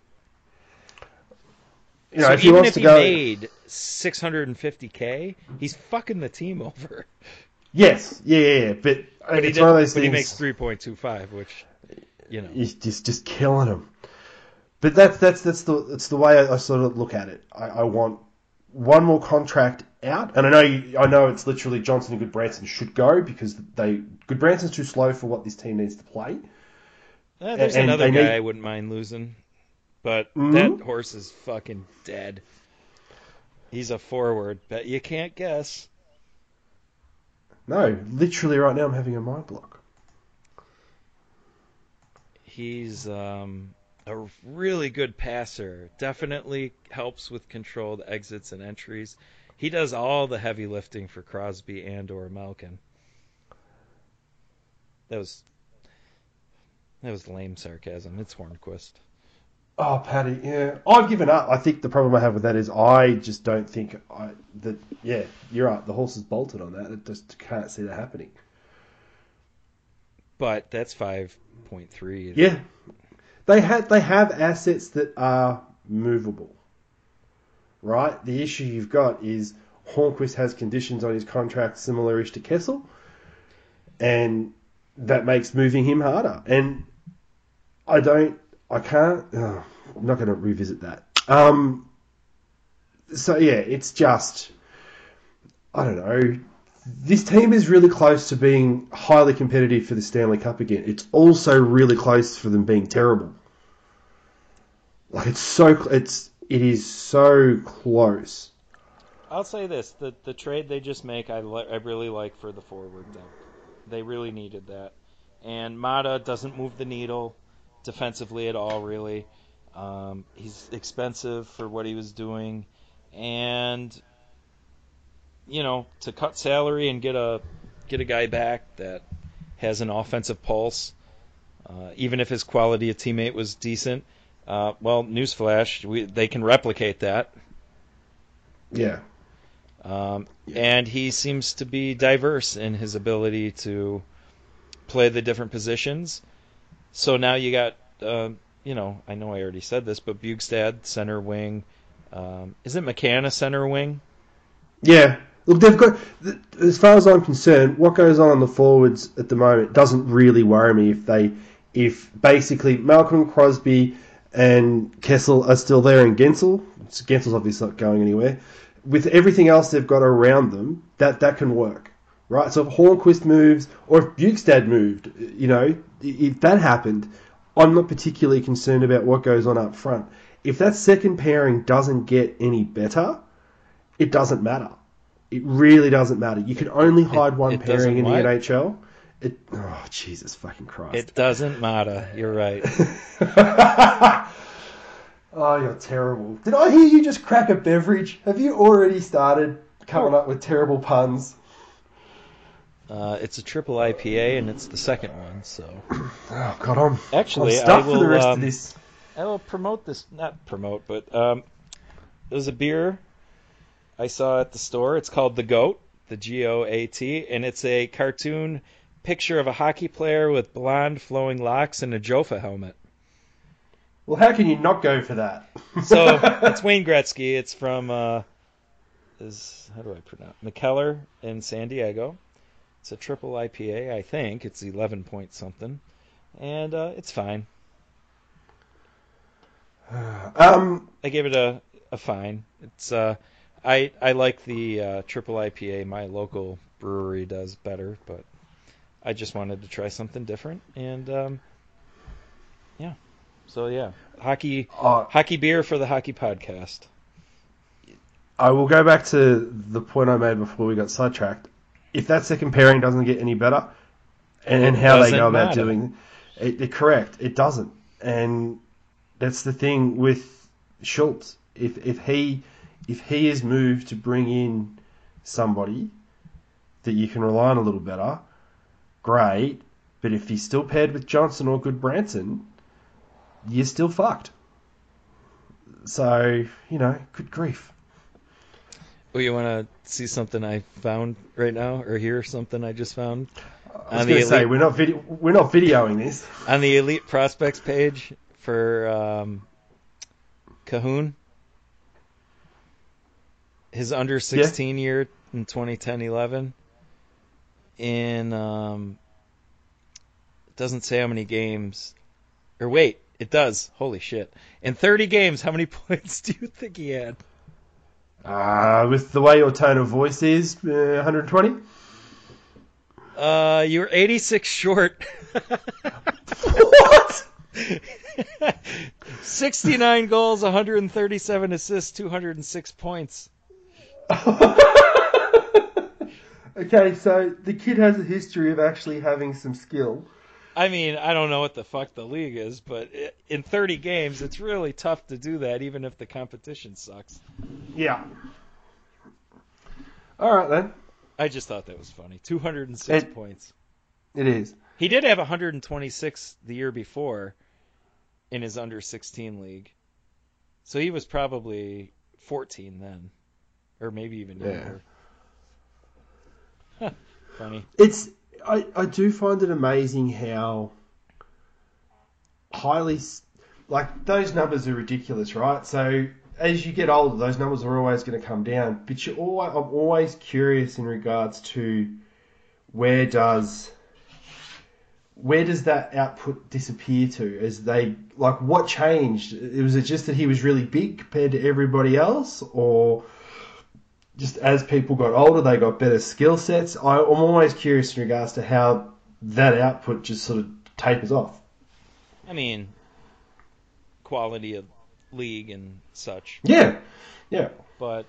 You know, so if he even wants if to he go, made 650k, he's fucking the team over. yes, yeah, yeah, yeah. But, uh, But, he, it's did- one of those but he things. makes 3.25, which you know. He's just just killing him. But that's that's that's the that's the way I, I sort of look at it. I, I want one more contract out, and I know you, I know it's literally Johnson and Gudbranson should go because they Gudbranson's too slow for what this team needs to play. Uh, there's and another guy need- I wouldn't mind losing, but Mhm. that horse is fucking dead. He's a forward, but you can't guess. No, literally right now I'm having a mind block. He's um, a really good passer. Definitely helps with controlled exits and entries. He does all the heavy lifting for Crosby and or Malkin. That was that was lame sarcasm. It's Hornqvist. Oh, Paddy, yeah, I've given up. I think the problem I have with that is I just don't think I that. Yeah, you're right. The horse is bolted on that. I just can't see that happening. But that's five point three. Yeah, they had they have assets that are movable, right? The issue you've got is Hornqvist has conditions on his contract similar-ish to Kessel, and that makes moving him harder. And I don't, I can't, oh, I'm not going to revisit that. Um, so yeah, it's just, I don't know. This team is really close to being highly competitive for the Stanley Cup again. It's also really close for them being terrible. Like it's so, it's it is so close. I'll say this: the the trade they just make, I li- I really like for the forward depth. They really needed that, and Maatta doesn't move the needle defensively at all. Really, um, he's expensive for what he was doing, and you know to cut salary and get a get a guy back that has an offensive pulse, uh, even if his quality of teammate was decent. Uh, well, newsflash, we, they can replicate that. Yeah, Um, And he seems to be diverse in his ability to play the different positions. So now you got, uh, you know, I know I already said this, but Bjugstad, center wing. Um, is it McCann a center wing? yeah. Look, they've got. As far as I'm concerned, what goes on on the forwards at the moment doesn't really worry me. If they, if basically Malkin Crosby and Kessel are still there, and Guentzel, Guentzel's obviously not going anywhere. With everything else they've got around them, that that can work, right? So if Hornqvist moves, or if Bjugstad moved, you know, if that happened, I'm not particularly concerned about what goes on up front. If that second pairing doesn't get any better, it doesn't matter. It really doesn't matter. You can only hide one it pairing in the? NHL. It, oh Jesus fucking Christ! It doesn't matter. You're right. oh, you're terrible. Did I hear you just crack a beverage? Have you already started coming up with terrible puns? Uh, it's a triple IPA, and it's the second one. So Oh God, I'm actually, I'm stuffed I will. for the rest um, of this. I will promote this. Not promote, but um, there's a beer I saw at the store. It's called the Goat, the G O A T, and it's a cartoon picture of a hockey player with blonde flowing locks and a Jofa helmet. Well, how can you not go for that? So it's Wayne Gretzky. It's from uh, is how do I pronounce Mikkeller in San Diego. It's a triple IPA, I think. It's 11 point something, and uh, it's fine. um, I gave it a, a fine. It's uh, I I like the uh, triple IPA. My local brewery does better, but I just wanted to try something different, and um, yeah. So yeah, hockey uh, hockey beer for the hockey podcast. I will go back to the point I made before we got sidetracked. If that second pairing doesn't get any better, and, and how they go about matter. doing it, it, correct, it doesn't. And that's the thing with Schultz. If if he if he is moved to bring in somebody, that you can rely on a little better, great. But if he's still paired with Johnson or Gudbranson, you're still fucked. So, you know, good grief. Well, you want to see something I found right now, or hear something I just found? I was going to say we're not video, we're not videoing this on the elite prospects page for um, Kahun. His under 16 yeah. year in 2010-11 in um, doesn't say how many games. Or wait, it does. Holy shit! In 30 games, how many points do you think he had? Uh, with the way your tone of voice is, uh, 120. Uh, you were 86 short. what? 69 goals, 137 assists, 206 points. okay, so the kid has a history of actually having some skill. I mean, I don't know what the fuck the league is, but in 30 games, it's really tough to do that, even if the competition sucks. Yeah. All right then. I just thought that was funny. 206 it, points. It is. He did have 126 the year before in his under 16 league, so he was probably 14 then, or maybe even younger. Funny. It's I, I do find it amazing how highly like those numbers are ridiculous, right? So as you get older, those numbers are always going to come down. But you always, I'm always curious in regards to where does where does that output disappear to? As they like, what changed? Was it just that he was really big compared to everybody else, or just as people got older, they got better skill sets. I, am always curious in regards to how that output just sort of tapers off. I mean, quality of league and such. Yeah, yeah. But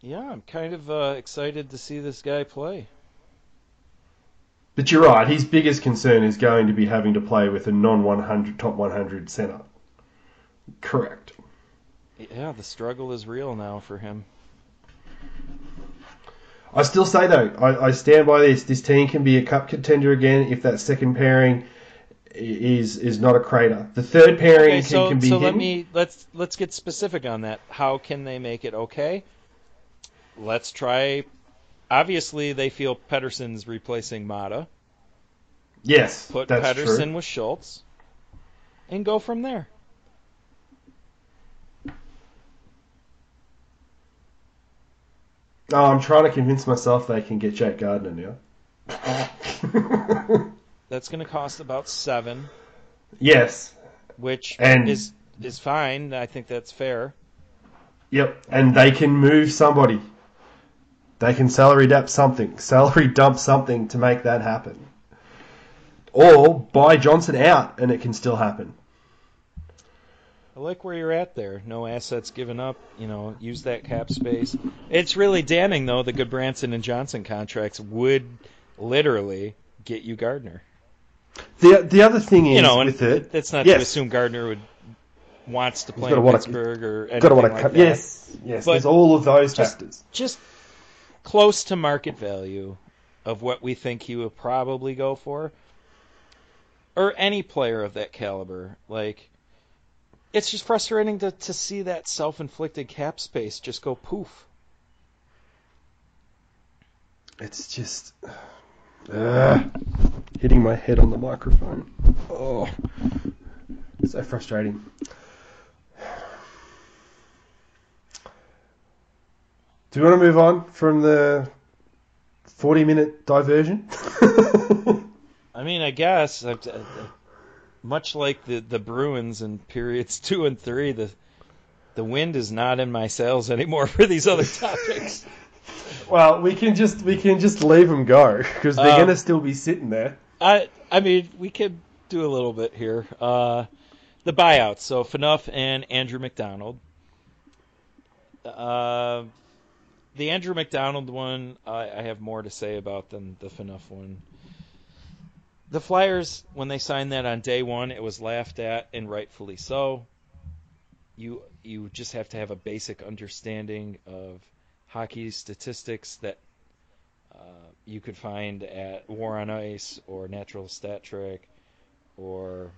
yeah, I'm kind of uh, excited to see this guy play. But you're right. His biggest concern is going to be having to play with a non 100 top 100 center. Correct. Yeah, the struggle is real now for him. I still say though, I, I, stand by this. This team can be a cup contender again if that second pairing is is not a crater. The third pairing okay, so, can, can, be. So hidden. let me let's let's get specific on that. How can they make it okay? Let's try. Obviously, they feel Pedersen's replacing Maatta. Yes, put true. with Schultz, and go from there. Oh, I'm trying to convince myself they can get Jake Gardiner now. That's going to cost about seven. Yes. Which and, is is fine. I think that's fair. Yep, and they can move somebody. They can salary dump something, salary dump something to make that happen. Or buy Johnson out, and it can still happen. I like where you're at there. No assets given up. You know, use that cap space. It's really damning though. The Gudbranson and Johnson contracts would literally get you Gardiner. The the other thing is, you know, with it, that's not yes. to assume Gardiner would wants to play in Pittsburgh to, or anything like that. Yes, yes. But there's all of those just, factors. Just close to market value of what we think he would probably go for, or any player of that caliber. Like it's just frustrating to, to see that self inflicted cap space just go poof. It's just uh, hitting my head on the microphone. Oh, so frustrating. Do you want to move on from the 40 minute diversion? I mean, I guess. I, I, much like the the Bruins in periods two and three, the the wind is not in my sails anymore for these other topics. well, we can just we can just leave them go because they're um, gonna still be sitting there. I I mean, we could do a little bit here. Uh, the buyouts. So Phaneuf and Andrew MacDonald. Uh, the Andrew MacDonald one, I, I have more to say about than the Phaneuf one the Flyers, when they signed that on day one, it was laughed at, and rightfully so. You you just have to have a basic understanding of hockey statistics that uh, you could find at War on Ice or Natural Stat Trick or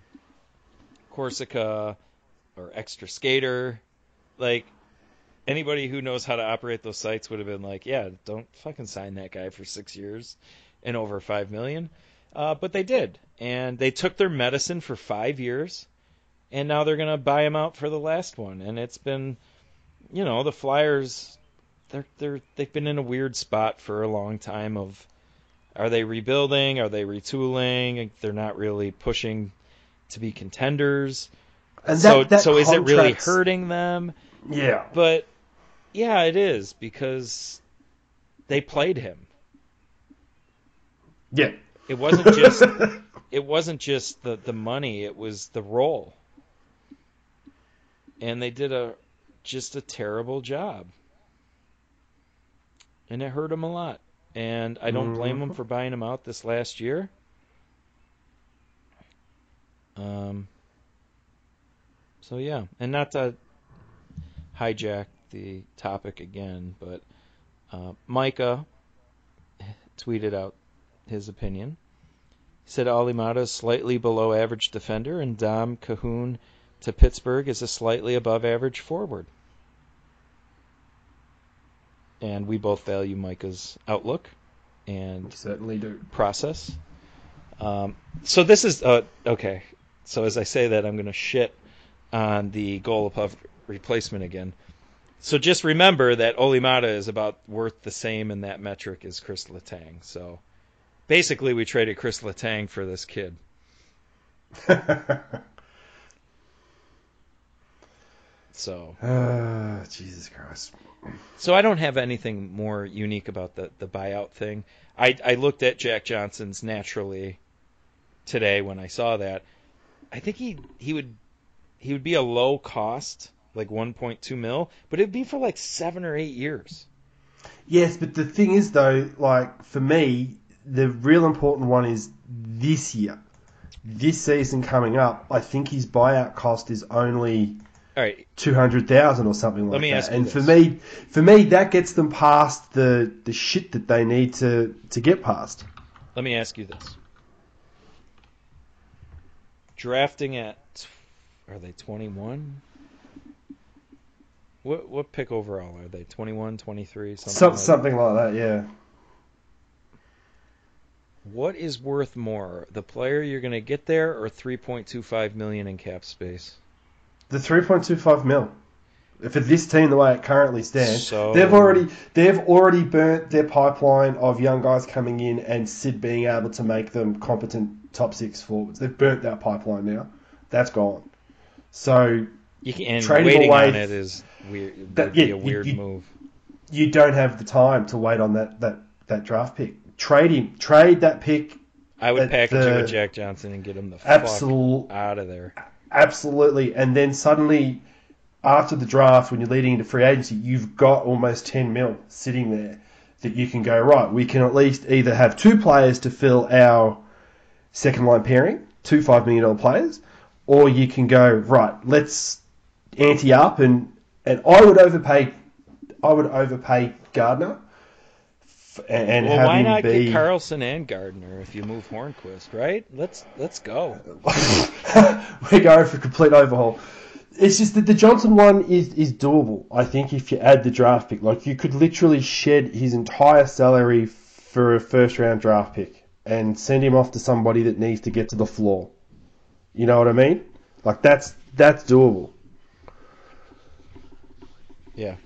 Corsica or Extra Skater. Like anybody who knows how to operate those sites would have been like, yeah, don't fucking sign that guy for six years and over five million. Uh, but they did, and they took their medicine for five years, and now they're gonna buy him out for the last one. And it's been, you know, the Flyers, they're they're they've been in a weird spot for a long time. Of are they rebuilding? Are they retooling? They're not really pushing to be contenders. And so that, that so is it really hurting them? Yeah. But yeah, it is because they played him. Yeah. It wasn't just it wasn't just the the money, it was the role. And they did a just a terrible job. And it hurt him a lot. And I don't blame him Mhm. for buying him out this last year. Um so yeah, and not to hijack the topic again, but uh, Micah tweeted out his opinion. He said Olli Maatta is slightly below average defender, and Dom Kahun to Pittsburgh is a slightly above average forward. And we both value Micah's outlook and We certainly do. process. Um, so this is uh, okay. So as I say that, I'm going to shit on the goals above replacement again. So just remember that Olli Maatta is about worth the same in that metric as Chris Letang. So basically, we traded Chris Letang for this kid. So Ah, Jesus Christ. So I don't have anything more unique about the, the buyout thing. I, I looked at Jack Johnson's naturally today when I saw that. I think he he would he would be a low cost, like 1.2 mil, but it'd be for like seven or eight years. Yes, but the thing is, though, like for me, the real important one is this year, this season coming up. I think his buyout cost is only All right, two hundred thousand or something like that. and this. for me, for me, that gets them past the the shit that they need to to get past. let me ask you this: drafting at are they 21? What what pick overall are they? 21, 23, something Some, like something like that, yeah. What is worth more, the player you're going to get there, or 3.25 million in cap space? The three point two five mil. For this team, the way it currently stands, So- they've already they've already burnt their pipeline of young guys coming in and Sid being able to make them competent top six forwards. They've burnt that pipeline now. That's gone. So You can, and Trading waiting away- on it is weird. That- would be yeah, a you- weird you- move. you don't have the time to wait on that that, that draft pick. Trade him. Trade that pick. I would package the- it with Jack Johnson and get him the Absol- fuck out of there. absolutely. And then suddenly, after the draft, when you're leading into free agency, you've got almost 10 mil sitting there that you can go, right, we can at least either have two players to fill our second line pairing, two $5 million players, or you can go, right, let's ante up. And, and I would overpay, I would overpay Gardiner. And, and Well, why not be get Carlson and Gardiner if you move Hornqvist, right? Let's let's go. We're going for a complete overhaul. It's just that the Johnson one is, is doable. I think if you add the draft pick, like you could literally shed his entire salary for a first round draft pick and send him off to somebody that needs to get to the floor. You know what I mean? Like that's that's doable. Yeah.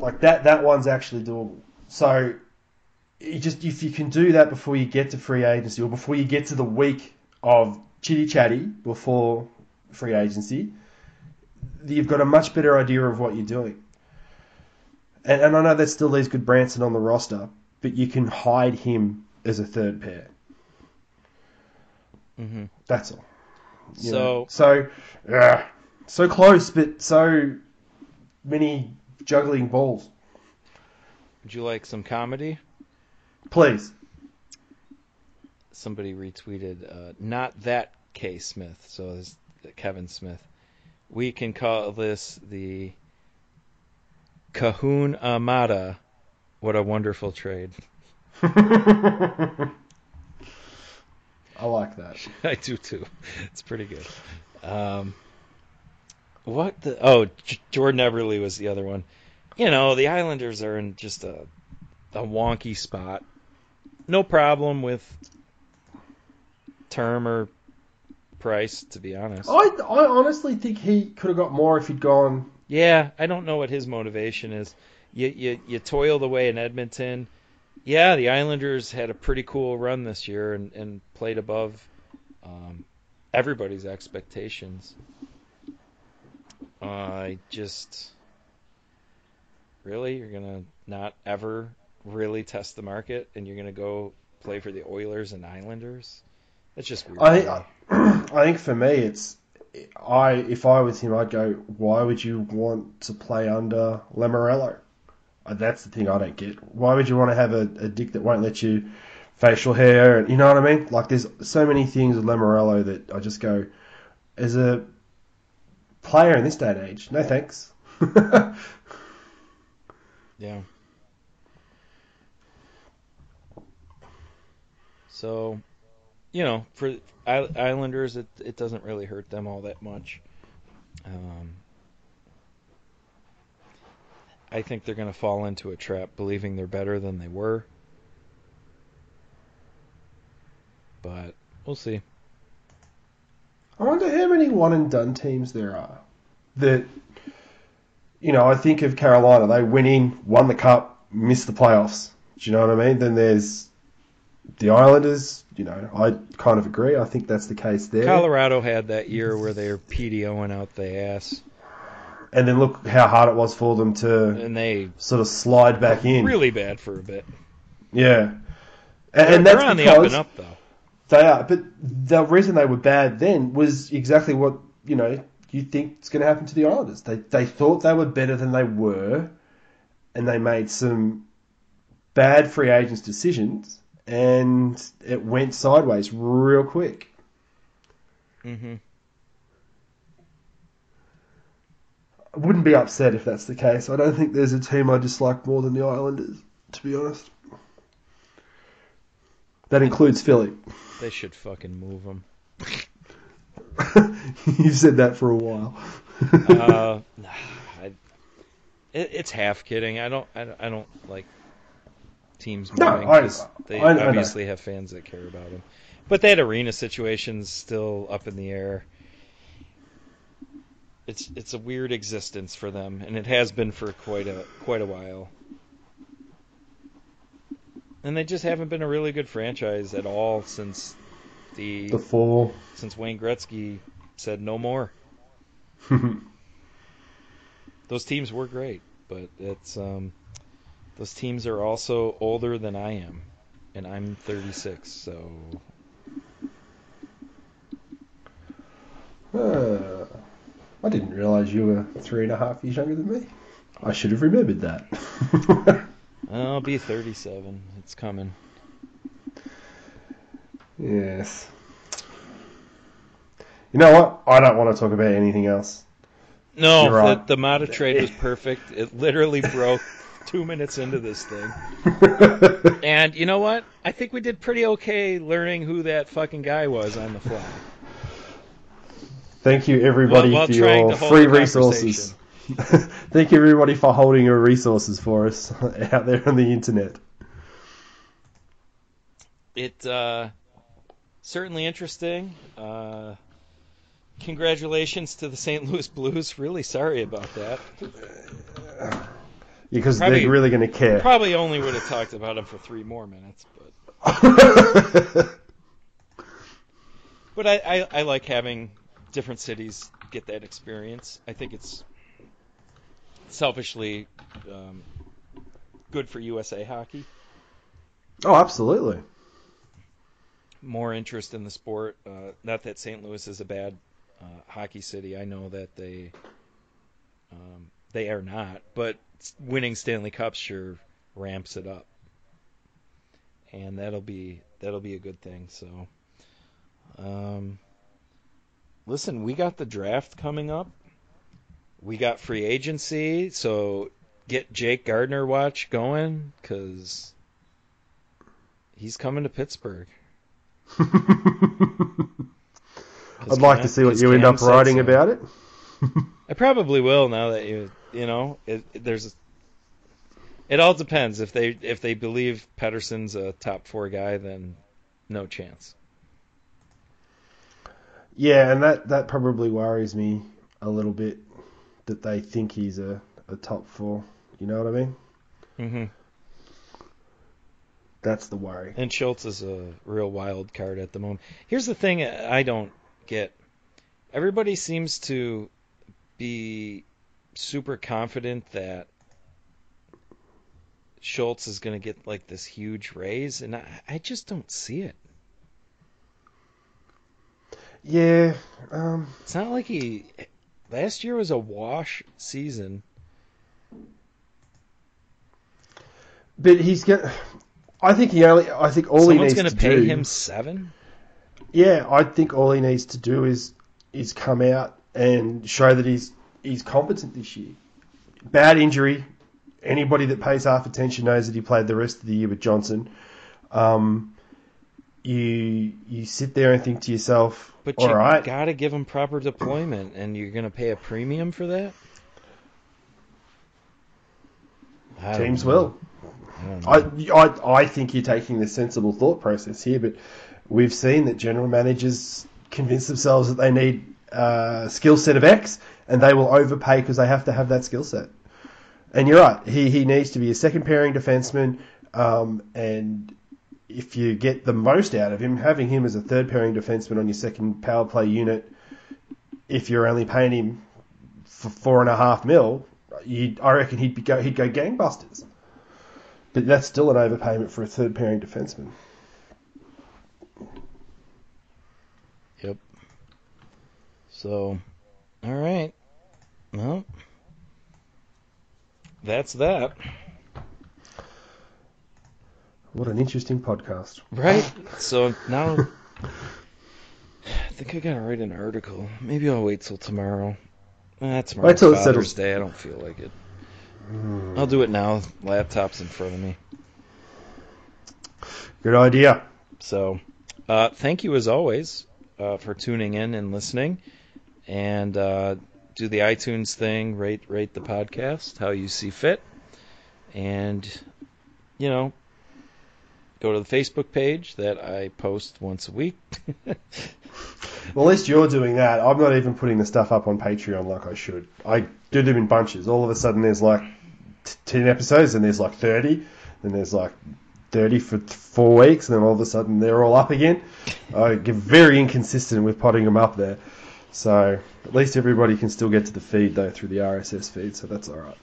Like that that one's actually doable. So you just if you can do that before you get to free agency or before you get to the week of chitty chatty before free agency, you've got a much better idea of what you're doing. And, and I know that still leaves Gudbranson on the roster, but you can hide him as a third pair. Mm-hmm. That's all. You So- know, so yeah, so close, but so many juggling balls. Would you like some comedy? Please. Somebody retweeted, uh, not that K Smith, so it's Kevin Smith. We can call this the Cahoon Amada. What a wonderful trade. I like that. I do too. It's pretty good. Um, what the? Oh, J- Jordan Eberle was the other one. You know, the Islanders are in just a a wonky spot. No problem with term or price, to be honest. I, I honestly think he could have got more if he'd gone. Yeah, I don't know what his motivation is. You you you toiled away in Edmonton. Yeah, the Islanders had a pretty cool run this year and, and played above um, everybody's expectations. Uh, I just really you're gonna not ever really test the market and you're gonna go play for the Oilers and Islanders. That's just weird. I I think for me it's I if I was him I'd go why would you want to play under Lamoriello? Uh, That's the thing I don't get. Why would you want to have a, a dick that won't let you facial hair and you know what I mean? Like there's so many things with Lamoriello that I just go as a player in this day and age, no thanks. Yeah. So, you know, for Islanders, it it doesn't really hurt them all that much. Um, I think they're going to fall into a trap, believing they're better than they were. But we'll see. I wonder how many one and done teams there are that, you know, I think of Carolina. They went in, won the cup, missed the playoffs. Do you know what I mean? Then there's the Islanders. You know, I kind of agree. I think that's the case there. Colorado had that year where they were PDOing out the ass, And then look how hard it was for them to and they sort of slide back in. really bad for a bit. Yeah. And, They're, and that's they're on the up and up though. they are. But the reason they were bad then was exactly what, you know, you think is going to happen to the Islanders. They, they thought they were better than they were, and they made some bad free agents decisions, and it went sideways real quick. hmm I wouldn't be upset if that's the case. I don't think there's a team I dislike more than the Islanders, to be honest. That includes Philly. They should fucking move them. You've said that for a while. uh, I, it, it's half kidding. I don't. I, don't- I don't like teams No, moving I- 'cause they I- I obviously have fans that care about them. But that arena situation's still up in the air. It's it's a weird existence for them, and it has been for quite a quite a while. And they just haven't been a really good franchise at all since the the fall. since Wayne Gretzky said no more. Those teams were great, but it's um, those teams are also older than I am, and I'm 36. So Uh, I didn't realise you were three and a half years younger than me. I should have remembered that. I'll be 37. It's coming. yes. You know what? I don't want to talk about anything else. No, right. the, the Maatta trade was perfect. It literally broke two minutes into this thing. And you know what? I think we did pretty okay learning who that fucking guy was on the fly. Thank you, everybody, for your free resources. Thank you, everybody, for holding your resources for us out there on the internet. it uh, certainly interesting. Uh, congratulations to the St. Louis Blues. Really sorry about that. Because Probably- they're really going to care. Probably only would have talked about him for three more minutes, but but I, I, I like having different cities get that experience. I think it's selfishly um, good for USA hockey. oh, absolutely. more interest in the sport. Uh, not that St. Louis is a bad uh, hockey city. I know that they um, they are not, but winning Stanley Cups sure ramps it up, and that'll be that'll be a good thing. So, um, listen, we got the draft coming up. We got free agency, so get Jake Gardiner watch going because he's coming to Pittsburgh. I'd like to see what you end up writing so. about it. I probably will now that you you know it, it, there's. It all depends if they if they believe Pettersson's a top four guy, then no chance. Yeah, and that, that probably worries me a little bit that they think he's a, a top four. You know what I mean? Mm-hmm. That's the worry. And Schultz is a real wild card at the moment. Here's the thing I don't get. Everybody seems to be super confident that Schultz is going to get like this huge raise, and I, I just don't see it. Yeah, um, it's not like he. Last year was a wash season. But he's gonna. I think he only. I think all Someone's he needs to pay do, him seven. Yeah, I think all he needs to do is is come out and show that he's he's competent this year. Bad injury. Anybody that pays half attention knows that he played the rest of the year with Johnson. Um, you you sit there and think to yourself, but you right. got to give him proper deployment, and you're going to pay a premium for that. Teams will. I, I, I think you're taking the sensible thought process here, but we've seen that general managers convince themselves that they need a skill set of X, and they will overpay because they have to have that skill set. And you're right, he, he needs to be a second pairing defenseman, um, and if you get the most out of him, having him as a third pairing defenseman on your second power play unit, if you're only paying him for four and a half mil, I reckon he'd go he'd go gangbusters. But that's still an overpayment for a third pairing defenseman. Yep. So, all right. Well, that's that. What an interesting podcast. Right? So now I think I gotta write an article. Maybe I'll wait till tomorrow. Eh, tomorrow's wait till Father's Day. I don't feel like it. Mm. I'll do it now. Laptop's in front of me. Good idea. So, uh, thank you as always uh, for tuning in and listening, and uh, do the iTunes thing. Rate rate the podcast how you see fit, and you know go to the Facebook page that I post once a week. well, at least you're doing that. I'm not even putting the stuff up on Patreon like I should. I do them in bunches. All of a sudden, there's like t- 10 episodes, and there's like 30, then there's like 30 for four weeks, and then all of a sudden they're all up again. I get very inconsistent with putting them up there. So at least everybody can still get to the feed, though, through the RSS feed, so that's all right.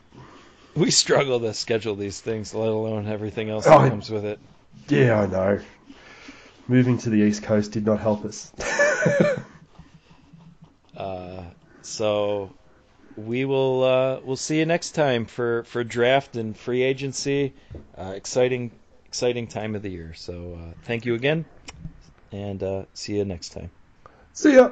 We struggle to schedule these things, let alone everything else that oh, comes with it. Yeah, I know. Moving to the East Coast did not help us. uh, so we will uh, we'll see you next time for, for draft and free agency. Uh, exciting exciting time of the year. So uh, thank you again, and uh, see you next time. See ya.